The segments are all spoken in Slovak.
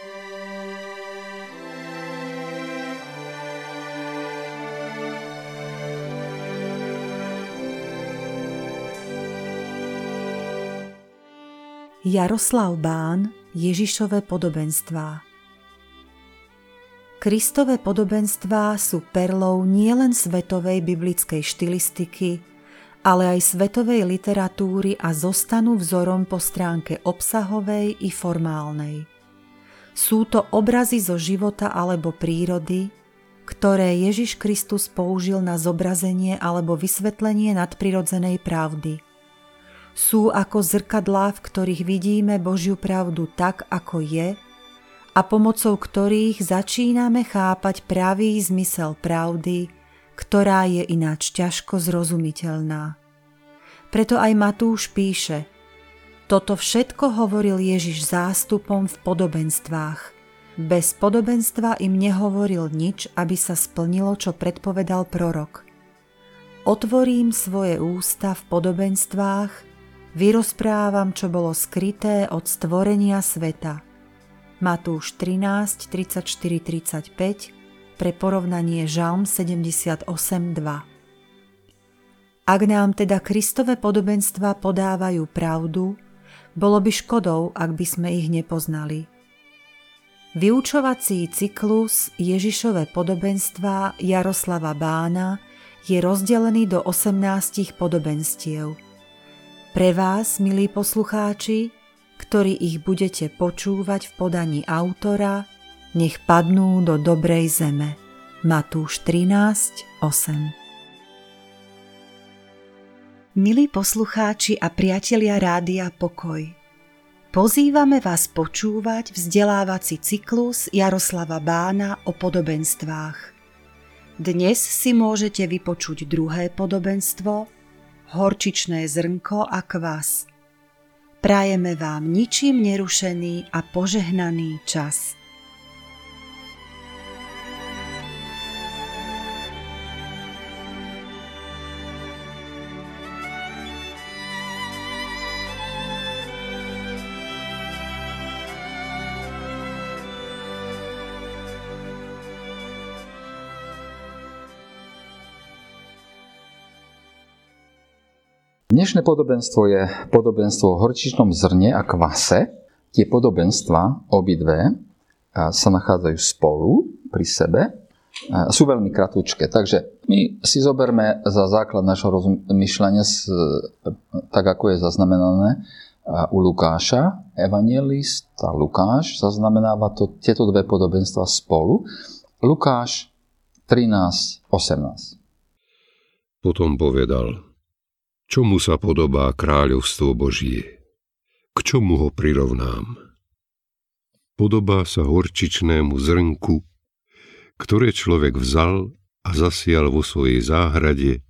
Jaroslav Bán Ježišové podobenstvá Kristové podobenstvá sú perlou nielen svetovej biblickej štilistiky, ale aj svetovej literatúry a zostanú vzorom po stránke obsahovej i formálnej. Sú to obrazy zo života alebo prírody, ktoré Ježiš Kristus použil na zobrazenie alebo vysvetlenie nadprirodzenej pravdy – sú ako zrkadlá, v ktorých vidíme Božiu pravdu tak, ako je a pomocou ktorých začíname chápať pravý zmysel pravdy, ktorá je ináč ťažko zrozumiteľná. Preto aj Matúš píše, toto všetko hovoril Ježiš zástupom v podobenstvách. Bez podobenstva im nehovoril nič, aby sa splnilo, čo predpovedal prorok. Otvorím svoje ústa v podobenstvách Vyrozprávam, čo bolo skryté od stvorenia sveta. Matúš 13, 34, 35 pre porovnanie Žalm 78, 2. Ak nám teda Kristové podobenstva podávajú pravdu, bolo by škodou, ak by sme ich nepoznali. Vyučovací cyklus Ježišové podobenstva Jaroslava Bána je rozdelený do 18 podobenstiev – pre vás, milí poslucháči, ktorí ich budete počúvať v podaní autora, nech padnú do dobrej zeme. Matúš 13, 8 Milí poslucháči a priatelia Rádia Pokoj, pozývame vás počúvať vzdelávací cyklus Jaroslava Bána o podobenstvách. Dnes si môžete vypočuť druhé podobenstvo, horčičné zrnko a kvas. Prajeme vám ničím nerušený a požehnaný čas. Dnešné podobenstvo je podobenstvo o horčičnom zrne a kvase. Tie podobenstva, obidve, sa nachádzajú spolu pri sebe. Sú veľmi kratučké. Takže my si zoberme za základ našho rozmýšľania, tak ako je zaznamenané u Lukáša. Evangelista Lukáš zaznamenáva to, tieto dve podobenstva spolu. Lukáš 13, 18. Potom povedal, Čomu sa podobá kráľovstvo Božie? K čomu ho prirovnám? Podobá sa horčičnému zrnku, ktoré človek vzal a zasial vo svojej záhrade,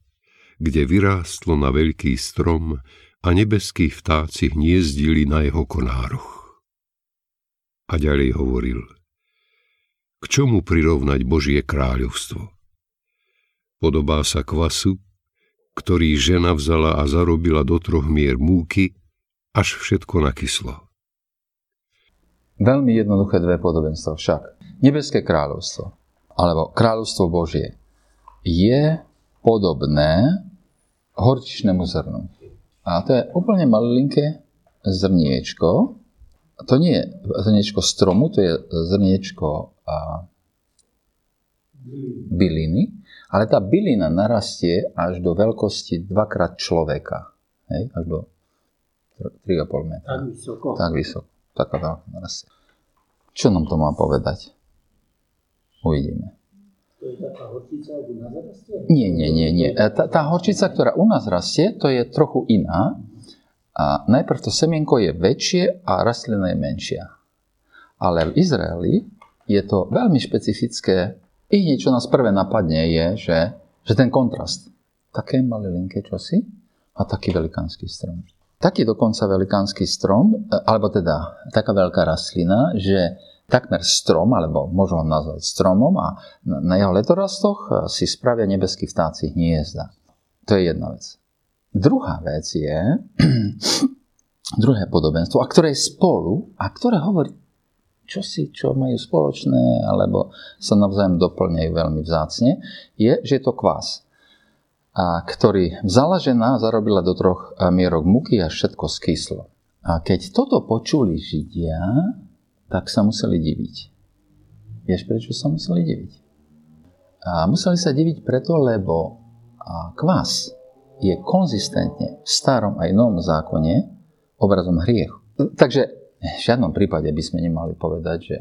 kde vyrástlo na veľký strom a nebeskí vtáci hniezdili na jeho konároch. A ďalej hovoril, k čomu prirovnať Božie kráľovstvo? Podobá sa kvasu, ktorý žena vzala a zarobila do troch mier múky, až všetko nakyslo. Veľmi jednoduché dve podobenstva však. Nebeské kráľovstvo, alebo kráľovstvo Božie, je podobné horčičnému zrnu. A to je úplne malinké zrniečko. To nie je zrniečko stromu, to je zrniečko a, byliny, ale tá bylina narastie až do veľkosti dvakrát človeka. Hej? Až do 3,5 metra. Tak vysoko. Tak vysoko. Taká veľká narastie. Čo nám to má povedať? Uvidíme. To je taká horčica, u nás rastie? Nie, nie, nie. nie. E, tá, tá horčica, ktorá u nás rastie, to je trochu iná. A najprv to semienko je väčšie a rastlina je menšia. Ale v Izraeli je to veľmi špecifické i čo nás prvé napadne, je, že, že ten kontrast. Také malilinké čosi a taký velikánsky strom. Taký dokonca velikánsky strom, e, alebo teda taká veľká rastlina, že takmer strom, alebo môžem ho nazvať stromom a na jeho letorastoch e, si spravia nebeskí vtáci hniezda. To je jedna vec. Druhá vec je, druhé podobenstvo, a ktoré je spolu, a ktoré hovorí čo si, čo majú spoločné, alebo sa navzájom doplňajú veľmi vzácne, je, že je to kvás, a ktorý vzala žena, zarobila do troch mierok muky a všetko skyslo. A keď toto počuli Židia, tak sa museli diviť. Vieš, prečo sa museli diviť? A museli sa diviť preto, lebo kvás je konzistentne v starom aj novom zákone obrazom hriechu. Takže v žiadnom prípade by sme nemali povedať, že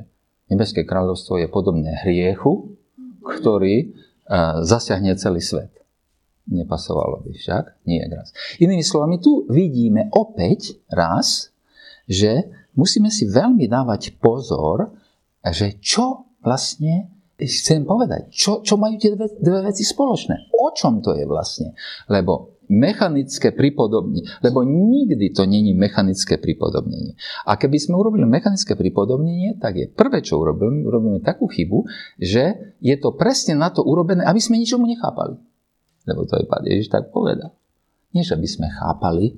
Nebeské kráľovstvo je podobné hriechu, ktorý e, zasiahne celý svet. Nepasovalo by však, nie raz. Inými slovami, tu vidíme opäť raz, že musíme si veľmi dávať pozor, že čo vlastne chcem povedať, čo, čo majú tie dve, dve veci spoločné. O čom to je vlastne? Lebo mechanické pripodobnenie, lebo nikdy to není mechanické pripodobnenie. A keby sme urobili mechanické pripodobnenie, tak je prvé, čo urobíme, urobíme takú chybu, že je to presne na to urobené, aby sme ničomu nechápali. Lebo to je pán Ježiš tak povedal. Nie, že by sme chápali,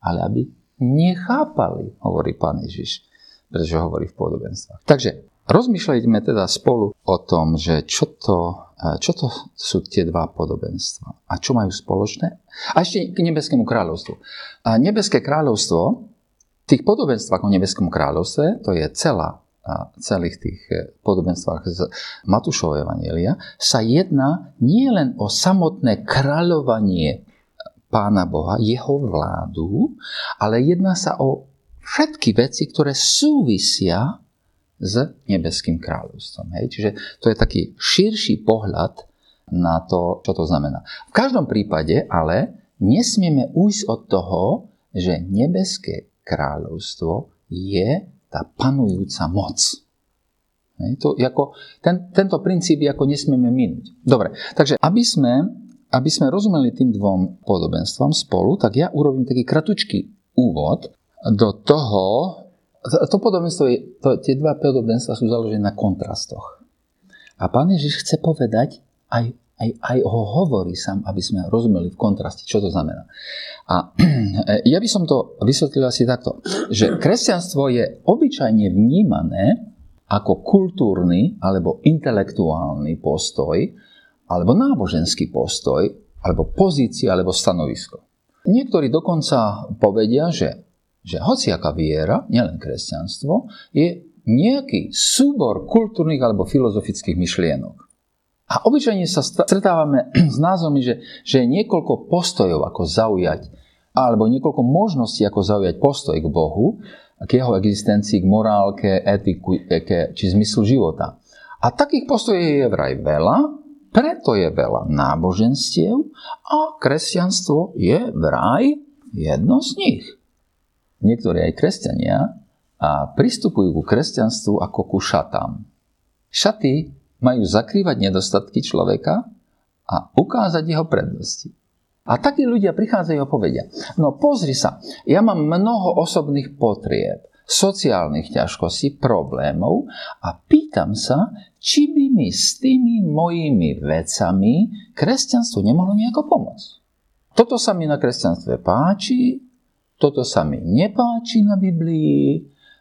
ale aby nechápali, hovorí pán Ježiš, pretože hovorí v podobenstvách. Takže rozmýšľajme teda spolu o tom, že čo to čo to sú tie dva podobenstva? A čo majú spoločné? A ešte k nebeskému kráľovstvu. A nebeské kráľovstvo, tých podobenstvách o nebeskom kráľovstve, to je celá celých tých e, podobenstvách z Matúšovho Evanielia, sa jedná nie len o samotné kráľovanie Pána Boha, jeho vládu, ale jedná sa o všetky veci, ktoré súvisia s nebeským kráľovstvom. Hej? Čiže to je taký širší pohľad na to, čo to znamená. V každom prípade ale nesmieme ujsť od toho, že nebeské kráľovstvo je tá panujúca moc. Hej? To ako, ten, tento princíp ako nesmieme minúť. Dobre, takže aby sme, aby sme rozumeli tým dvom podobenstvom spolu, tak ja urobím taký kratučký úvod do toho, to podobenstvo je, to, tie dva podobenstva sú založené na kontrastoch. A pán Ježiš chce povedať, aj, aj, aj ho hovorí sám, aby sme rozumeli v kontraste, čo to znamená. A ja by som to vysvetlil asi takto, že kresťanstvo je obyčajne vnímané ako kultúrny alebo intelektuálny postoj, alebo náboženský postoj, alebo pozícia, alebo stanovisko. Niektorí dokonca povedia, že že hociaká viera, nielen kresťanstvo, je nejaký súbor kultúrnych alebo filozofických myšlienok. A obyčajne sa stretávame s názvami, že, že je niekoľko postojov, ako zaujať, alebo niekoľko možností, ako zaujať postoj k Bohu, k jeho existencii, k morálke, etiku či zmyslu života. A takých postojov je vraj veľa, preto je veľa náboženstiev a kresťanstvo je vraj jedno z nich niektorí aj kresťania a pristupujú ku kresťanstvu ako ku šatám. Šaty majú zakrývať nedostatky človeka a ukázať jeho prednosti. A takí ľudia prichádzajú a povedia, no pozri sa, ja mám mnoho osobných potrieb, sociálnych ťažkostí, problémov a pýtam sa, či by mi s tými mojimi vecami kresťanstvo nemohlo nejako pomôcť. Toto sa mi na kresťanstve páči, toto sa mi nepáči na Biblii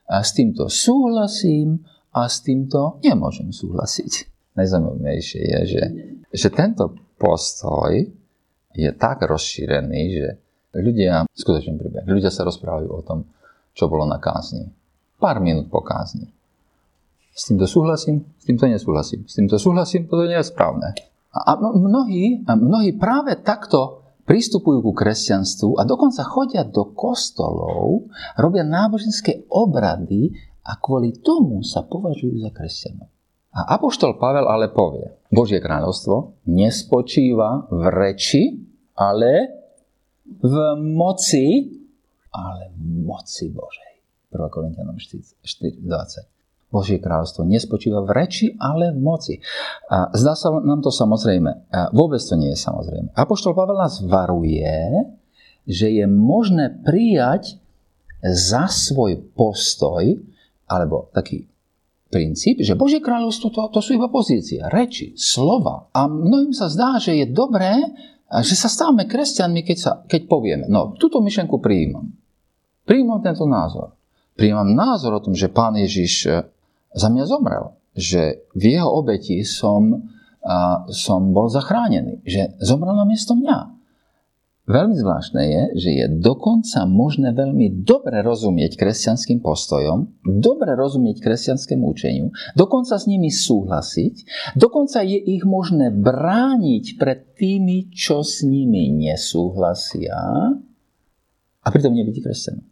a s týmto súhlasím a s týmto nemôžem súhlasiť. Najzaujímavejšie je, že, že tento postoj je tak rozšírený, že ľudia, skutočne príbeh, ľudia sa rozprávajú o tom, čo bolo na kázni. Pár minút po kázni. S týmto súhlasím, s týmto nesúhlasím. S týmto súhlasím, toto nie je správne. A mnohí, a mnohí práve takto pristupujú ku kresťanstvu a dokonca chodia do kostolov, robia náboženské obrady a kvôli tomu sa považujú za kresťanov. A Apoštol Pavel ale povie, Božie kráľovstvo nespočíva v reči, ale v moci, ale v moci Božej. 1. Korintianom 4, 4, 20. Božie kráľovstvo nespočíva v reči, ale v moci. A zdá sa nám to samozrejme. A vôbec to nie je samozrejme. Apoštol Pavel nás varuje, že je možné prijať za svoj postoj, alebo taký princíp, že Božie kráľovstvo to, to sú iba pozície, reči, slova. A mnohým sa zdá, že je dobré, že sa stávame kresťanmi, keď, sa, keď povieme, no, túto myšlenku prijímam. Prijímam tento názor. Prijímam názor o tom, že Pán Ježiš za mňa zomrel. Že v jeho obeti som, a, som bol zachránený. Že zomrel na miesto mňa. Veľmi zvláštne je, že je dokonca možné veľmi dobre rozumieť kresťanským postojom, dobre rozumieť kresťanskému učeniu, dokonca s nimi súhlasiť, dokonca je ich možné brániť pred tými, čo s nimi nesúhlasia a pritom nebyť kresťanom.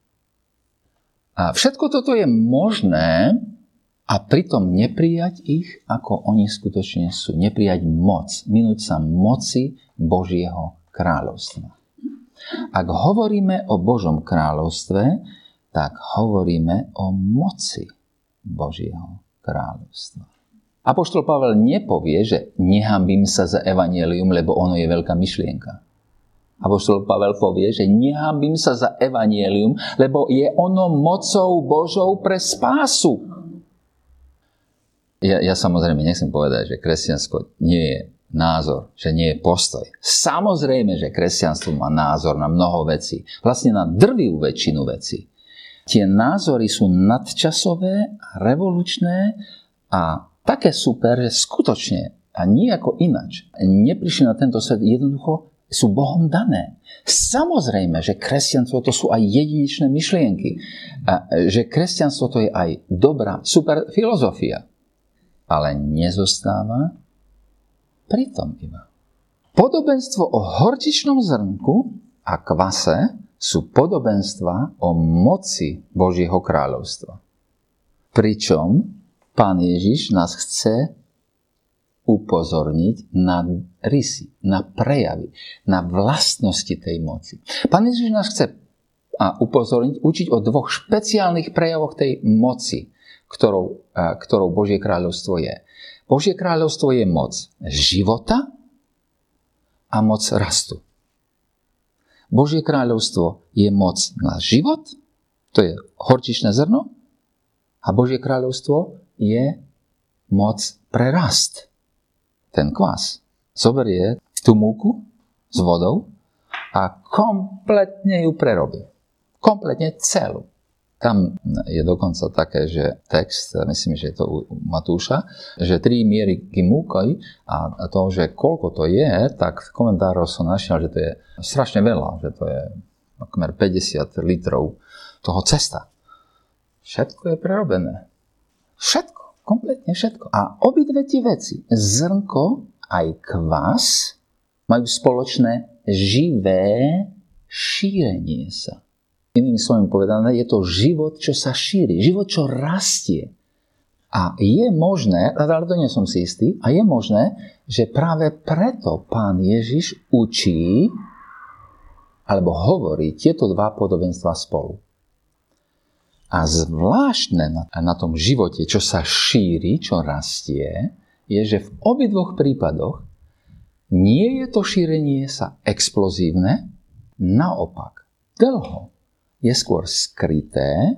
A všetko toto je možné a pritom neprijať ich, ako oni skutočne sú. Neprijať moc, minúť sa moci Božieho kráľovstva. Ak hovoríme o Božom kráľovstve, tak hovoríme o moci Božieho kráľovstva. Apoštol Pavel nepovie, že nehambím sa za evanelium, lebo ono je veľká myšlienka. Apoštol Pavel povie, že nehambím sa za evanielium, lebo je ono mocou Božou pre spásu. Ja, ja samozrejme nechcem povedať, že kresťanstvo nie je názor, že nie je postoj. Samozrejme, že kresťanstvo má názor na mnoho vecí. Vlastne na drvivú väčšinu vecí. Tie názory sú nadčasové, revolučné a také super, že skutočne a nejako inač neprišli na tento svet jednoducho sú Bohom dané. Samozrejme, že kresťanstvo to sú aj jedinečné myšlienky. A, že kresťanstvo to je aj dobrá, super filozofia. Ale nezostáva pritom iba. Podobenstvo o horčičnom zrnku a kvase sú podobenstva o moci Božieho kráľovstva. Pričom Pán Ježiš nás chce upozorniť na rysy, na prejavy, na vlastnosti tej moci. Pán Ježiš nás chce upozorniť, učiť o dvoch špeciálnych prejavoch tej moci, ktorou, ktorou Božie kráľovstvo je. Božie kráľovstvo je moc života a moc rastu. Božie kráľovstvo je moc na život, to je horčičné zrno, a Božie kráľovstvo je moc pre rast. Ten kvás zoberie tú múku s vodou a kompletne ju prerobí. Kompletne celú. Tam je dokonca také, že text, myslím, že je to u Matúša, že tri miery múky a to, že koľko to je, tak v komentárov som našiel, že to je strašne veľa, že to je takmer 50 litrov toho cesta. Všetko je prerobené. Všetko, kompletne všetko. A obidve tie veci, zrnko aj kvas, majú spoločné živé šírenie sa. Inými slovami povedané, je to život, čo sa šíri, život, čo rastie. A je možné, ale to nie som si istý, a je možné, že práve preto pán Ježiš učí alebo hovorí tieto dva podobenstva spolu. A zvláštne na, tom živote, čo sa šíri, čo rastie, je, že v obidvoch prípadoch nie je to šírenie sa explozívne, naopak, dlho je skôr skryté,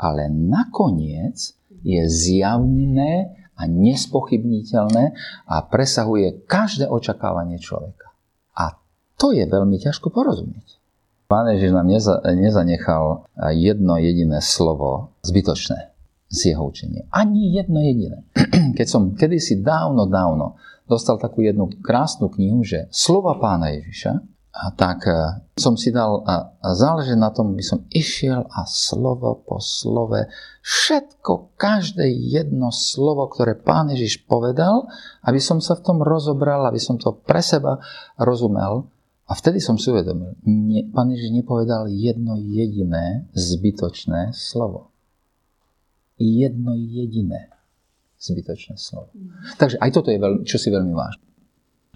ale nakoniec je zjavnené a nespochybniteľné a presahuje každé očakávanie človeka. A to je veľmi ťažko porozumieť. Pán Ježiš nám neza, nezanechal jedno jediné slovo zbytočné z jeho učenia. Ani jedno jediné. Keď som kedysi dávno, dávno dostal takú jednu krásnu knihu, že slova pána Ježiša, tak e, som si dal záleží na tom, by som išiel a slovo po slove, všetko, každé jedno slovo, ktoré pán Ježiš povedal, aby som sa v tom rozobral, aby som to pre seba rozumel. A vtedy som si uvedomil, nie, pán Ježiš nepovedal jedno jediné zbytočné slovo. Jedno jediné zbytočné slovo. Takže aj toto je veľmi, čo si veľmi vážne.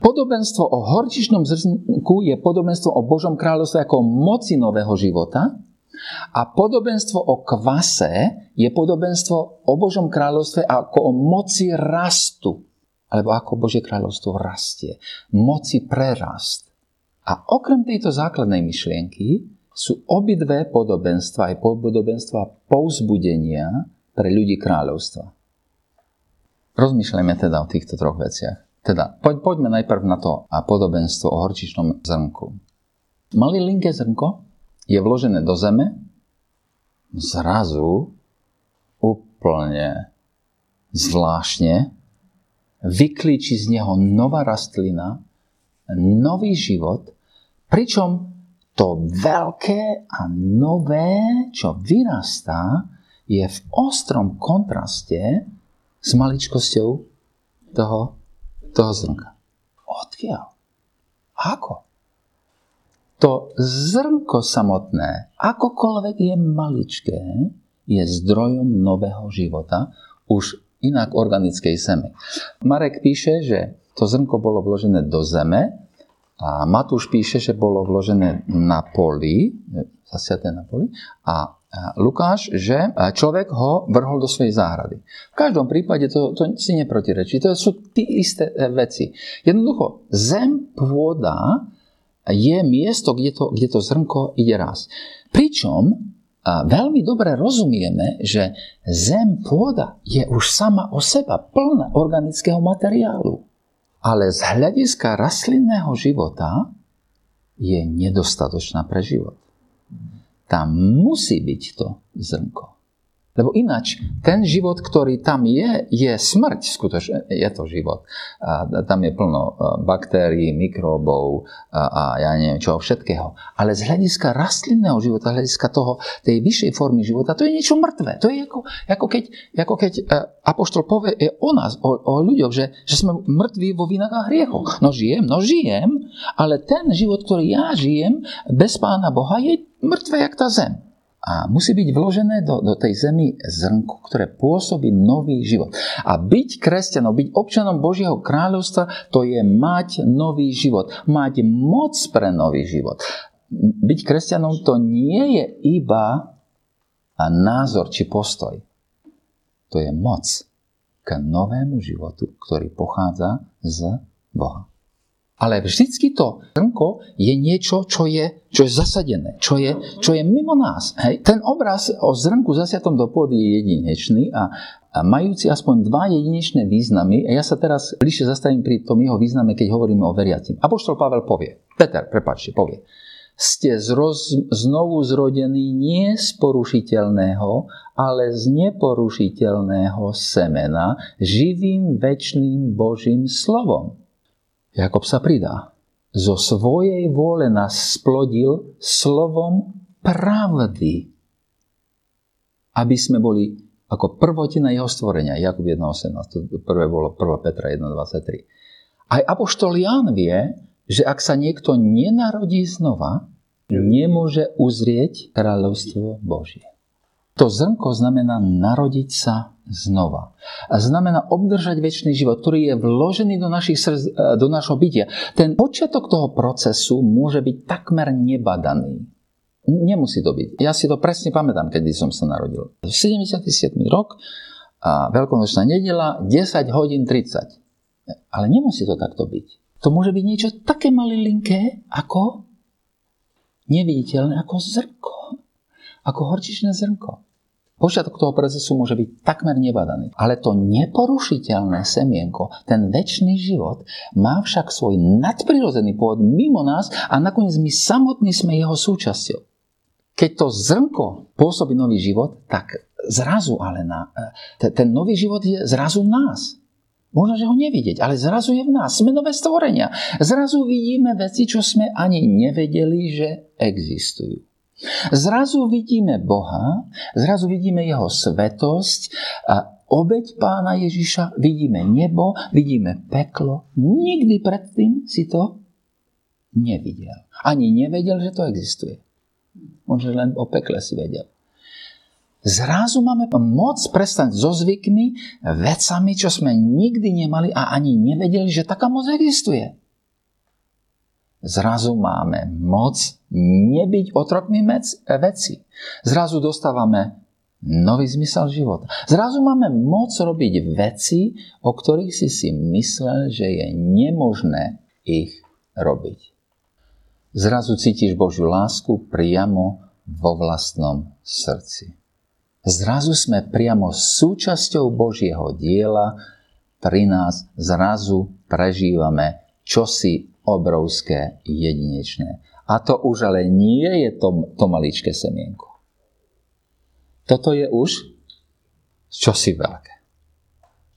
Podobenstvo o horčičnom zrnku je podobenstvo o Božom kráľovstve ako moci nového života a podobenstvo o kvase je podobenstvo o Božom kráľovstve ako o moci rastu. Alebo ako Božie kráľovstvo rastie. Moci prerast. A okrem tejto základnej myšlienky sú obidve podobenstva, aj podobenstva pouzbudenia pre ľudí kráľovstva. Rozmýšľajme teda o týchto troch veciach. Teda, poď, poďme najprv na to a podobenstvo o horčičnom zrnku. Malilinké zrnko je vložené do zeme, zrazu úplne zvláštne, vyklíči z neho nová rastlina, nový život, pričom to veľké a nové, čo vyrastá, je v ostrom kontraste s maličkosťou toho, toho zrnka. Odkiaľ? Ako? To zrnko samotné, akokoľvek je maličké, je zdrojom nového života, už inak organickej zeme. Marek píše, že to zrnko bolo vložené do zeme a Matúš píše, že bolo vložené na poli, zasiaté na poli a Lukáš, že človek ho vrhol do svojej záhrady. V každom prípade to, to si neprotirečí. To sú tí isté e, veci. Jednoducho, zem, pôda je miesto, kde to, kde to zrnko ide raz. Pričom a veľmi dobre rozumieme, že zem, pôda je už sama o seba plná organického materiálu. Ale z hľadiska rastlinného života je nedostatočná pre život tam musí byť to zrnko. Lebo ináč, ten život, ktorý tam je, je smrť, skutočne je to život. A tam je plno baktérií, mikróbov a, a ja neviem čo, všetkého. Ale z hľadiska rastlinného života, z hľadiska toho, tej vyššej formy života, to je niečo mŕtve. To je ako, ako keď, ako keď Apoštol povie je o nás, o, o ľuďoch, že, že sme mŕtvi vo vinách a hriechoch. No žijem, no žijem, ale ten život, ktorý ja žijem bez Pána Boha, je mŕtve jak tá zem a musí byť vložené do, do tej zemi zrnko, ktoré pôsobí nový život. A byť kresťanom, byť občanom Božieho kráľovstva, to je mať nový život. Mať moc pre nový život. Byť kresťanom to nie je iba názor či postoj. To je moc k novému životu, ktorý pochádza z Boha. Ale vždycky to zrnko je niečo, čo je, čo je zasadené, čo je, čo je mimo nás. Hej. Ten obraz o zrnku zasiatom do pôdy je jedinečný a, a majúci aspoň dva jedinečné významy. A ja sa teraz bližšie zastavím pri tom jeho význame, keď hovoríme o veriacim. Apoštol Pavel povie, Peter, prepáčte, povie, ste zroz, znovu zrodení nie z porušiteľného, ale z neporušiteľného semena, živým, väčšným Božím slovom Jakob sa pridá. Zo svojej vôle nás splodil slovom pravdy, aby sme boli ako prvotina jeho stvorenia. Jakub 1.18, to prvé bolo 1. Petra 1.23. Aj Apoštol Ján vie, že ak sa niekto nenarodí znova, nemôže uzrieť kráľovstvo Božie. To zrnko znamená narodiť sa znova. A znamená obdržať väčší život, ktorý je vložený do, našich srdc, e, do našho bytia. Ten počiatok toho procesu môže byť takmer nebadaný. Nemusí to byť. Ja si to presne pamätám, kedy som sa narodil. 77. rok, a veľkonočná nedela, 10 hodín 30. Ale nemusí to takto byť. To môže byť niečo také malilinké, ako neviditeľné, ako zrko. Ako horčičné zrnko. Počiatok toho procesu môže byť takmer nebadaný. Ale to neporušiteľné semienko, ten väčší život, má však svoj nadprirodzený pôvod mimo nás a nakoniec my samotní sme jeho súčasťou. Keď to zrnko pôsobí nový život, tak zrazu ale na, e, ten nový život je zrazu v nás. Možno, že ho nevidieť, ale zrazu je v nás. Sme nové stvorenia. Zrazu vidíme veci, čo sme ani nevedeli, že existujú. Zrazu vidíme Boha, zrazu vidíme Jeho svetosť a obeď pána Ježiša, vidíme nebo, vidíme peklo. Nikdy predtým si to nevidel. Ani nevedel, že to existuje. Možno len o pekle si vedel. Zrazu máme moc prestať so zvykmi, vecami, čo sme nikdy nemali a ani nevedeli, že taká moc existuje zrazu máme moc nebyť otrokmi veci. Zrazu dostávame nový zmysel života. Zrazu máme moc robiť veci, o ktorých si si myslel, že je nemožné ich robiť. Zrazu cítiš Božiu lásku priamo vo vlastnom srdci. Zrazu sme priamo súčasťou Božieho diela, pri nás zrazu prežívame čosi obrovské, jedinečné. A to už ale nie je to, to maličké semienko. Toto je už čosi veľké.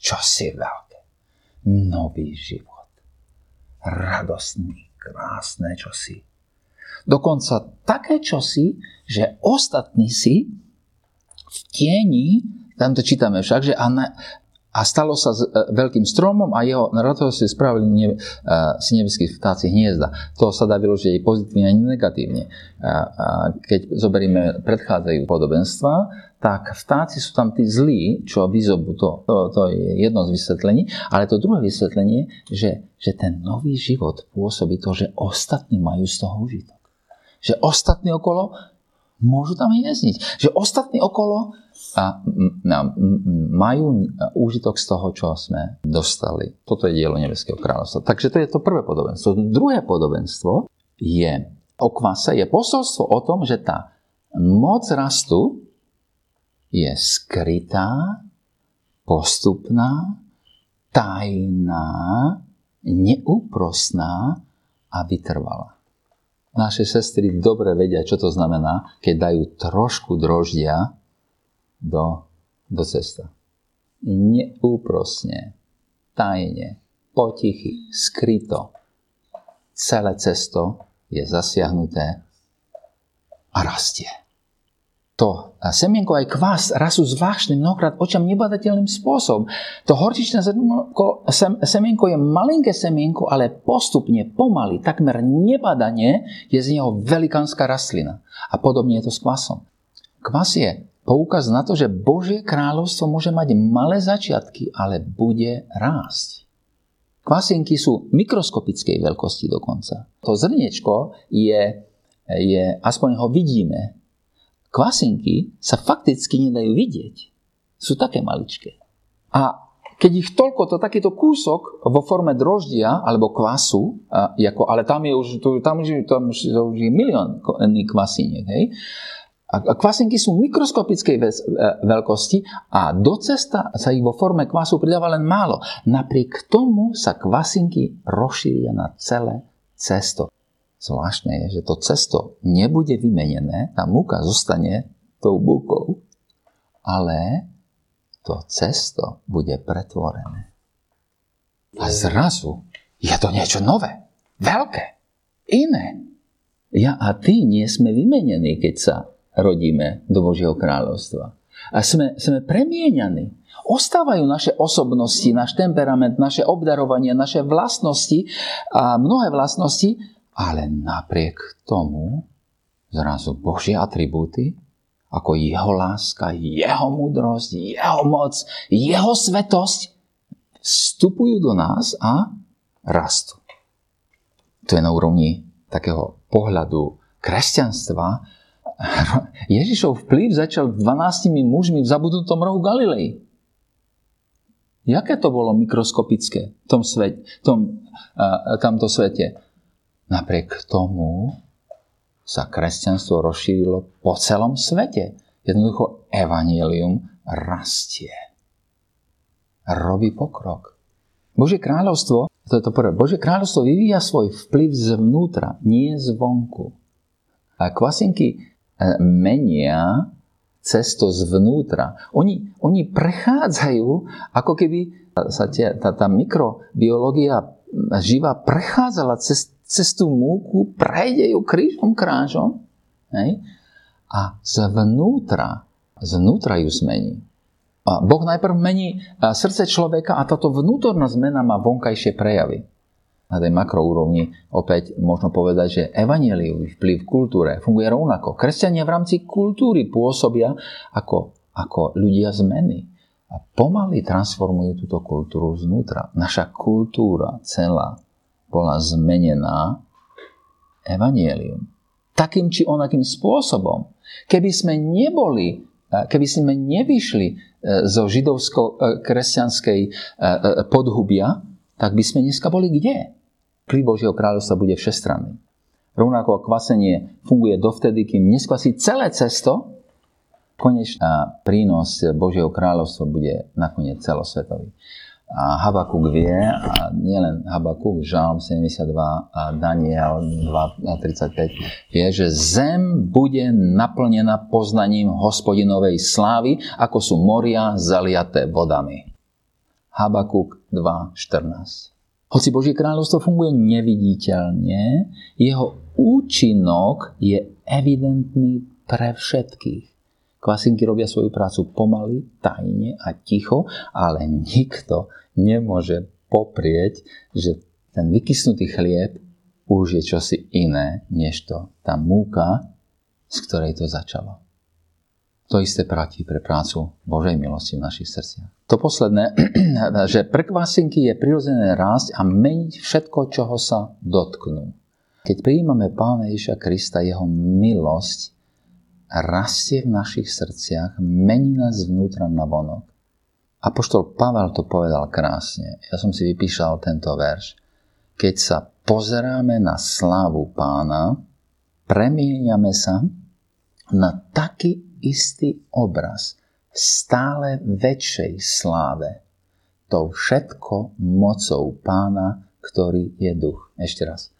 čosi veľké. Nový život. Radostný, krásne čosi. Dokonca také čosi, že ostatní si v tieni, tam to čítame však, že a, ne, a stalo sa s e, veľkým stromom a jeho na si spravili ne, uh, si nebeskí vtáci hniezda. To sa dá vyložiť aj pozitívne, ani negatívne. Uh, keď zoberieme predchádzajú podobenstva, tak vtáci sú tam tí zlí, čo vyzobu, to, to, to je jedno z vysvetlení, ale to druhé vysvetlenie, že, že ten nový život pôsobí to, že ostatní majú z toho užitok. Že ostatní okolo môžu tam hniezdiť. Že ostatní okolo a majú úžitok z toho, čo sme dostali. Toto je dielo Nebeského kráľovstva. Takže to je to prvé podobenstvo. Druhé podobenstvo je o kvase, je posolstvo o tom, že tá moc rastu je skrytá, postupná, tajná, neúprosná a vytrvalá. Naše sestry dobre vedia, čo to znamená, keď dajú trošku droždia do, do cesta. Neúprosne, tajne, potichy, skryto. Celé cesto je zasiahnuté a rastie. To semienko aj kvás rasú zvláštnym, mnohokrát očam nebadateľným spôsobom. To horčičné semienko, semienko je malinké semienko, ale postupne, pomaly, takmer nebadanie je z neho velikánska rastlina. A podobne je to s kvasom. Kvas je poukaz na to, že Božie kráľovstvo môže mať malé začiatky, ale bude rásť. Kvasinky sú mikroskopickej veľkosti dokonca. To zrniečko je, je, aspoň ho vidíme. Kvasinky sa fakticky nedajú vidieť. Sú také maličké. A keď ich toľko, to takýto kúsok vo forme droždia alebo kvasu, a, ako, ale tam je už, tam už, tam už, tam už je milión kvasiniek, hej, a kvasinky sú mikroskopickej e, veľkosti a do cesta sa ich vo forme kvasu pridáva len málo. Napriek tomu sa kvasinky rozšíria na celé cesto. Zvláštne je, že to cesto nebude vymenené, tá múka zostane tou búkou, ale to cesto bude pretvorené. A zrazu je to niečo nové, veľké, iné. Ja a ty nie sme vymenení, keď sa rodíme do Božieho kráľovstva. A sme, sme premieňaní. Ostávajú naše osobnosti, náš temperament, naše obdarovanie, naše vlastnosti a mnohé vlastnosti, ale napriek tomu zrazu Božie atribúty, ako jeho láska, jeho múdrosť, jeho moc, jeho svetosť, vstupujú do nás a rastú. To je na úrovni takého pohľadu kresťanstva, Ježišov vplyv začal 12 mužmi v zabudnutom rohu Galilei. Jaké to bolo mikroskopické v tom svet, tom, uh, tamto svete? Napriek tomu sa kresťanstvo rozšírilo po celom svete. Jednoducho evanielium rastie. Robí pokrok. Božie kráľovstvo, to je to prvé, Božie kráľovstvo vyvíja svoj vplyv zvnútra, nie zvonku. A kvasinky E, menia cesto zvnútra. Oni, oni prechádzajú, ako keby sa tie, tá, tá mikrobiológia živá prechádzala cez, cez tú múku, prejde ju krížom krážom hej? a zvnútra, zvnútra ju zmení. A boh najprv mení srdce človeka a táto vnútorná zmena má vonkajšie prejavy na tej makroúrovni opäť možno povedať, že evaneliový vplyv v kultúre funguje rovnako. Kresťania v rámci kultúry pôsobia ako, ako ľudia zmeny a pomaly transformujú túto kultúru znútra. Naša kultúra celá bola zmenená evanielium. Takým či onakým spôsobom. Keby sme neboli, keby sme nevyšli e, zo židovsko-kresťanskej e, e, podhubia, tak by sme dneska boli kde? vplyv Božieho kráľovstva bude všestranný. Rovnako kvasenie funguje dovtedy, kým neskvasí celé cesto, konečná prínos Božieho kráľovstva bude nakoniec celosvetový. A Habakuk vie, a nielen Habakuk, Žalm 72 a Daniel 2.35, vie, že zem bude naplnená poznaním hospodinovej slávy, ako sú moria zaliaté vodami. Habakuk 2.14. Hoci Božie kráľovstvo funguje neviditeľne, jeho účinok je evidentný pre všetkých. Kvasinky robia svoju prácu pomaly, tajne a ticho, ale nikto nemôže poprieť, že ten vykysnutý chlieb už je čosi iné, než to tá múka, z ktorej to začalo. To isté platí pre prácu Božej milosti v našich srdciach. To posledné, že pre kvasinky je prirodzené rásť a meniť všetko, čoho sa dotknú. Keď prijímame Pána Ježiša Krista, jeho milosť rastie v našich srdciach, mení nás zvnútra na vonok. Apoštol Pavel to povedal krásne. Ja som si vypíšal tento verš. Keď sa pozeráme na slávu pána, premieňame sa na taký istý obraz v stále väčšej sláve. To všetko mocou pána, ktorý je duch. Ešte raz.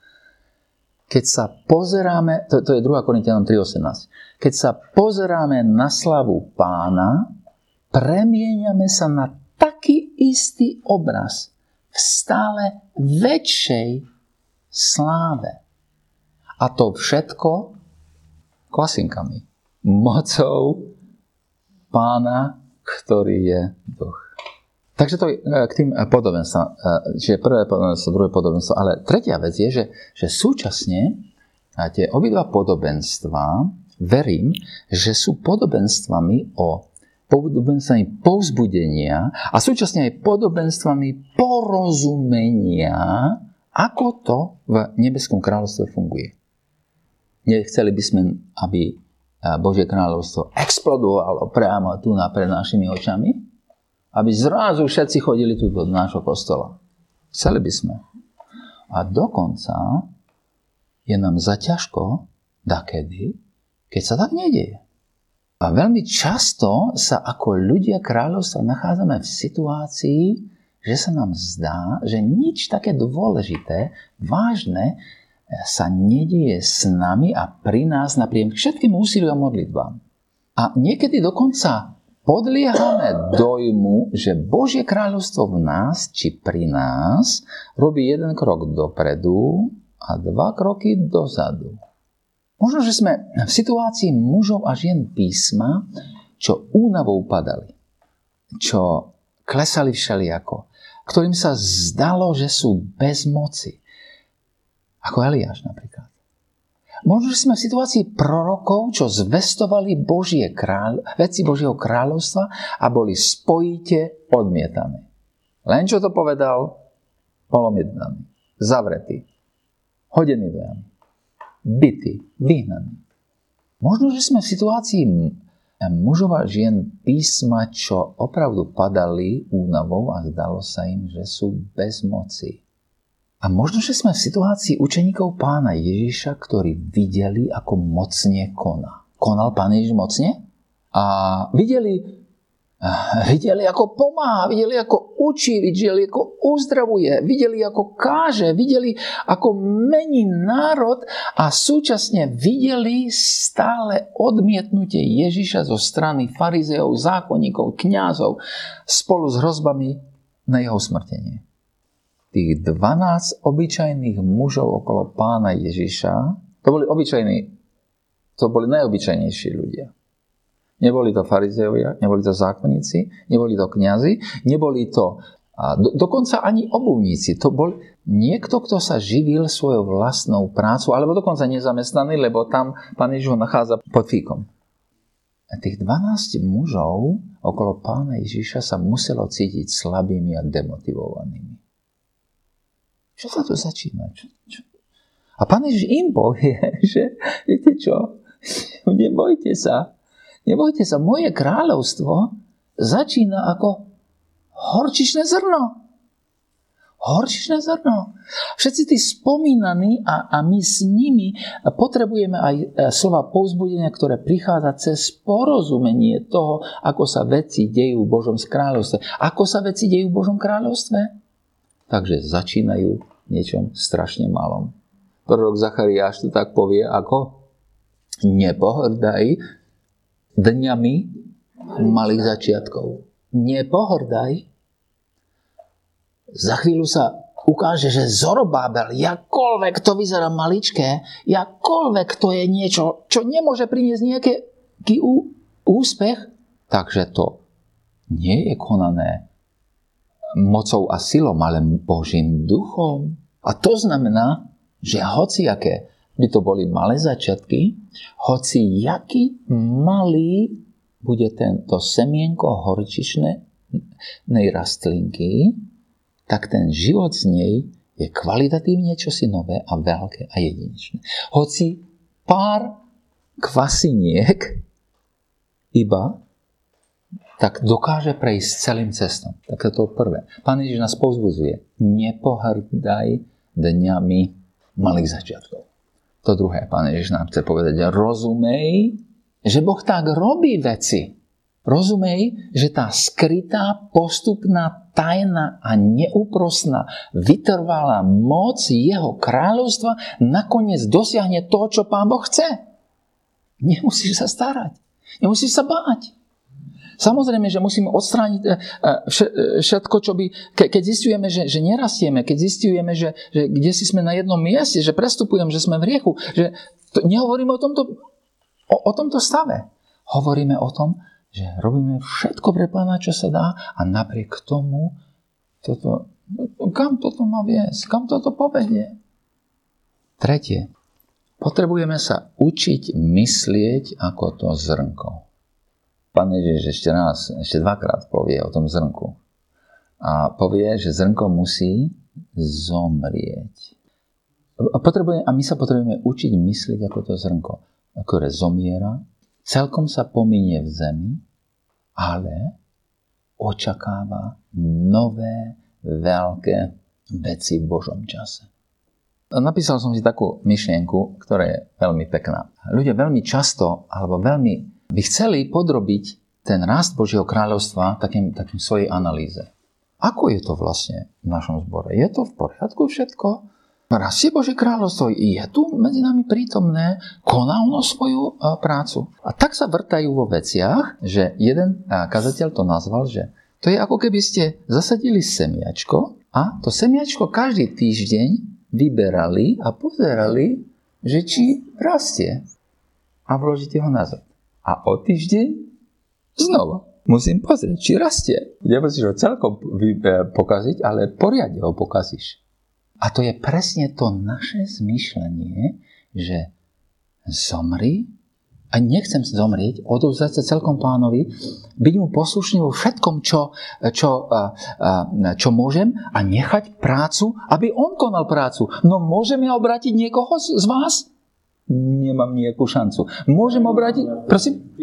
Keď sa pozeráme, to, to je 2. Korintianom 3.18, keď sa pozeráme na slavu pána, premieňame sa na taký istý obraz v stále väčšej sláve. A to všetko kvasinkami mocou pána, ktorý je duch. Takže to je k tým podobenstvám. E, čiže prvé podobenstvo, druhé podobenstvo. Ale tretia vec je, že, že súčasne tie obidva podobenstva verím, že sú podobenstvami o podobenstvami povzbudenia a súčasne aj podobenstvami porozumenia, ako to v nebeskom kráľovstve funguje. Nechceli by sme, aby Božie kráľovstvo explodovalo priamo tu na pred našimi očami, aby zrazu všetci chodili tu do nášho kostola. Chceli by sme. A dokonca je nám zaťažko dakedy, keď sa tak nedieje. A veľmi často sa ako ľudia kráľovstva nachádzame v situácii, že sa nám zdá, že nič také dôležité, vážne sa nedieje s nami a pri nás napriek všetkým úsiliu a modlitbám. A niekedy dokonca podliehame dojmu, že Božie kráľovstvo v nás či pri nás robí jeden krok dopredu a dva kroky dozadu. Možno, že sme v situácii mužov a žien písma, čo únavou padali, čo klesali všelijako, ktorým sa zdalo, že sú bez moci, ako Eliáš napríklad. Možno, že sme v situácii prorokov, čo zvestovali Božie kráľ, veci Božieho kráľovstva a boli spojite odmietaní. Len čo to povedal, bol odmietaný, zavretý, hodený do jamy, bytý, vyhnaný. Možno, že sme v situácii mužov a žien písma, čo opravdu padali únavou a zdalo sa im, že sú bez moci. A možno, že sme v situácii učeníkov pána Ježiša, ktorí videli, ako mocne koná. Konal pán Ježiš mocne? A videli, videli, ako pomáha, videli, ako učí, videli, ako uzdravuje, videli, ako káže, videli, ako mení národ a súčasne videli stále odmietnutie Ježiša zo strany farizeov, zákonníkov, kňazov spolu s hrozbami na jeho smrtenie tých 12 obyčajných mužov okolo pána Ježiša, to boli obyčajní, to boli najobyčajnejší ľudia. Neboli to farizeovia, neboli to zákonníci, neboli to kňazi, neboli to a do, dokonca ani obuvníci. To bol niekto, kto sa živil svojou vlastnou prácou, alebo dokonca nezamestnaný, lebo tam pán Ježiš ho nachádza pod fíkom. A tých 12 mužov okolo pána Ježiša sa muselo cítiť slabými a demotivovanými. Čo sa tu začína? Čo, čo? A pán Ježiš im povie, že viete čo, nebojte sa, nebojte sa, moje kráľovstvo začína ako horčičné zrno. Horčičné zrno. Všetci tí spomínaní a, a my s nimi potrebujeme aj e, slova povzbudenia, ktoré prichádza cez porozumenie toho, ako sa veci dejú v Božom kráľovstve. Ako sa veci dejú v Božom kráľovstve? Takže začínajú niečom strašne malom. Prorok Zachariáš to tak povie ako nepohrdaj dňami malých začiatkov. Nepohrdaj. za chvíľu sa ukáže, že Zorobábel, jakoľvek to vyzerá maličké, jakoľvek to je niečo, čo nemôže priniesť nejaký úspech, takže to nie je konané mocou a silou, ale Božím duchom. A to znamená, že hociaké by to boli malé začiatky, hoci jaký malý bude tento semienko horčičnej rastlinky, tak ten život z nej je kvalitatívne čosi nové a veľké a jedinečné. Hoci pár kvasiniek iba tak dokáže prejsť celým cestom. Tak to je to prvé. Pán Ježiš nás povzbudzuje. Nepohrdaj dňami malých začiatkov. To druhé, pán Ježiš nám chce povedať, rozumej, že Boh tak robí veci. Rozumej, že tá skrytá, postupná, tajná a neúprosná, vytrvalá moc jeho kráľovstva nakoniec dosiahne to, čo pán Boh chce. Nemusíš sa starať. Nemusíš sa báť. Samozrejme, že musíme odstrániť e, e, e, všetko, čo by... Keď zistujeme, že, že nerastieme, keď zistujeme, že, že kde si sme na jednom mieste, že prestupujem, že sme v riechu, že to, nehovoríme o tomto, o, o tomto stave. Hovoríme o tom, že robíme všetko pre pána, čo sa dá a napriek tomu toto, kam toto má viesť, kam toto povedie. Tretie, potrebujeme sa učiť myslieť ako to zrnko. Pán Ježiš ešte raz, ešte dvakrát povie o tom zrnku. A povie, že zrnko musí zomrieť. Potrebuje, a my sa potrebujeme učiť myslieť ako to zrnko, ktoré zomiera, celkom sa pominie v zemi, ale očakáva nové, veľké veci v Božom čase. Napísal som si takú myšlienku, ktorá je veľmi pekná. Ľudia veľmi často, alebo veľmi by chceli podrobiť ten rast Božieho kráľovstva takým, takým svojej analýze. Ako je to vlastne v našom zbore? Je to v poriadku všetko? Rastie Božie kráľovstvo, je tu medzi nami prítomné, koná ono svoju prácu. A tak sa vrtajú vo veciach, že jeden kazateľ to nazval, že to je ako keby ste zasadili semiačko a to semiačko každý týždeň vyberali a pozerali, že či rastie a vložíte ho nazad a o týždeň znova musím pozrieť, či rastie. Nemusíš ho celkom e, pokaziť, ale poriadne ho pokazíš. A to je presne to naše zmýšľanie, že zomri a nechcem zomrieť, odovzdať sa celkom pánovi, byť mu poslušný vo všetkom, čo, čo, čo môžem a nechať prácu, aby on konal prácu. No môžem ja obrátiť niekoho z vás? Nemám nejakú šancu. Môžem obrátiť... Prosím?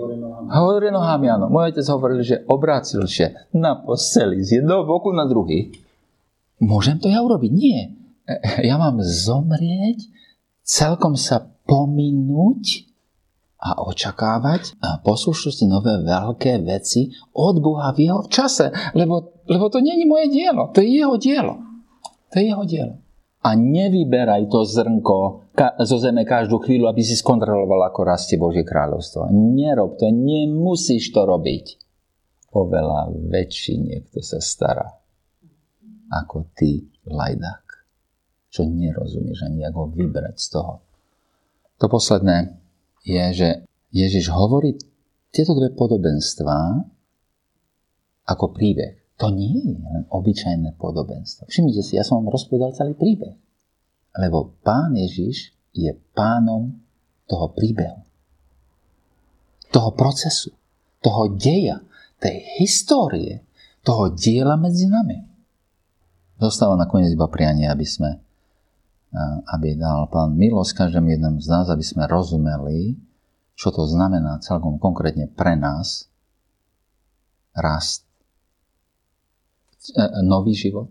Hore nohami. Hore nohami, áno. Môj otec hovoril, že obrátil sa na posteli z jedného boku na druhý. Môžem to ja urobiť? Nie. Ja mám zomrieť, celkom sa pominúť a očakávať a poslušnosti nové veľké veci od Boha v jeho čase. Lebo, lebo to není moje dielo. To je jeho dielo. To je jeho dielo a nevyberaj to zrnko zo zeme každú chvíľu, aby si skontroloval, ako rastie Božie kráľovstvo. Nerob to, nemusíš to robiť. Oveľa väčší niekto sa stará ako ty, lajdák, čo nerozumieš ani ako vybrať z toho. To posledné je, že Ježiš hovorí tieto dve podobenstvá ako príbeh. To nie je len obyčajné podobenstvo. Všimnite si, ja som vám rozpovedal celý príbeh. Lebo pán Ježiš je pánom toho príbehu. Toho procesu. Toho deja. Tej histórie. Toho diela medzi nami. Zostáva nakoniec iba prianie, aby sme aby dal pán milosť každému jednému z nás, aby sme rozumeli, čo to znamená celkom konkrétne pre nás rast nový život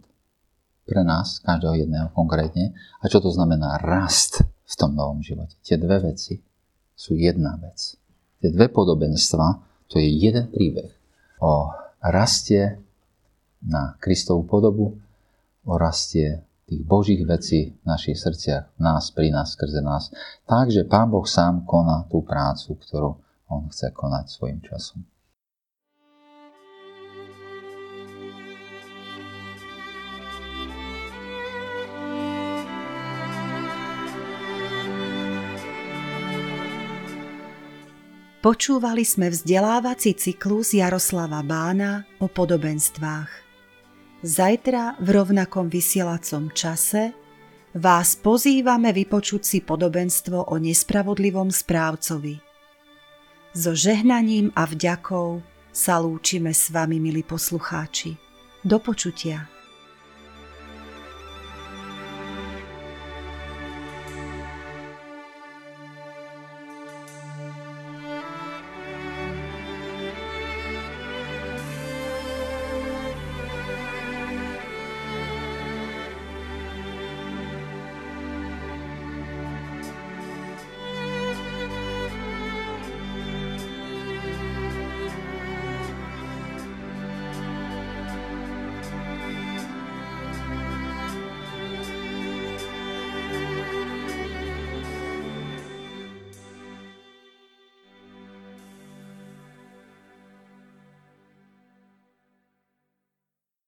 pre nás, každého jedného konkrétne, a čo to znamená rast v tom novom živote. Tie dve veci sú jedna vec. Tie dve podobenstva, to je jeden príbeh o rastie na Kristovú podobu, o rastie tých Božích vecí v našich srdciach, nás, pri nás, skrze nás. Takže Pán Boh sám koná tú prácu, ktorú On chce konať svojim časom. Počúvali sme vzdelávací cyklus Jaroslava Bána o podobenstvách. Zajtra v rovnakom vysielacom čase vás pozývame vypočuť si podobenstvo o nespravodlivom správcovi. So žehnaním a vďakou sa lúčime s vami, milí poslucháči. Do počutia.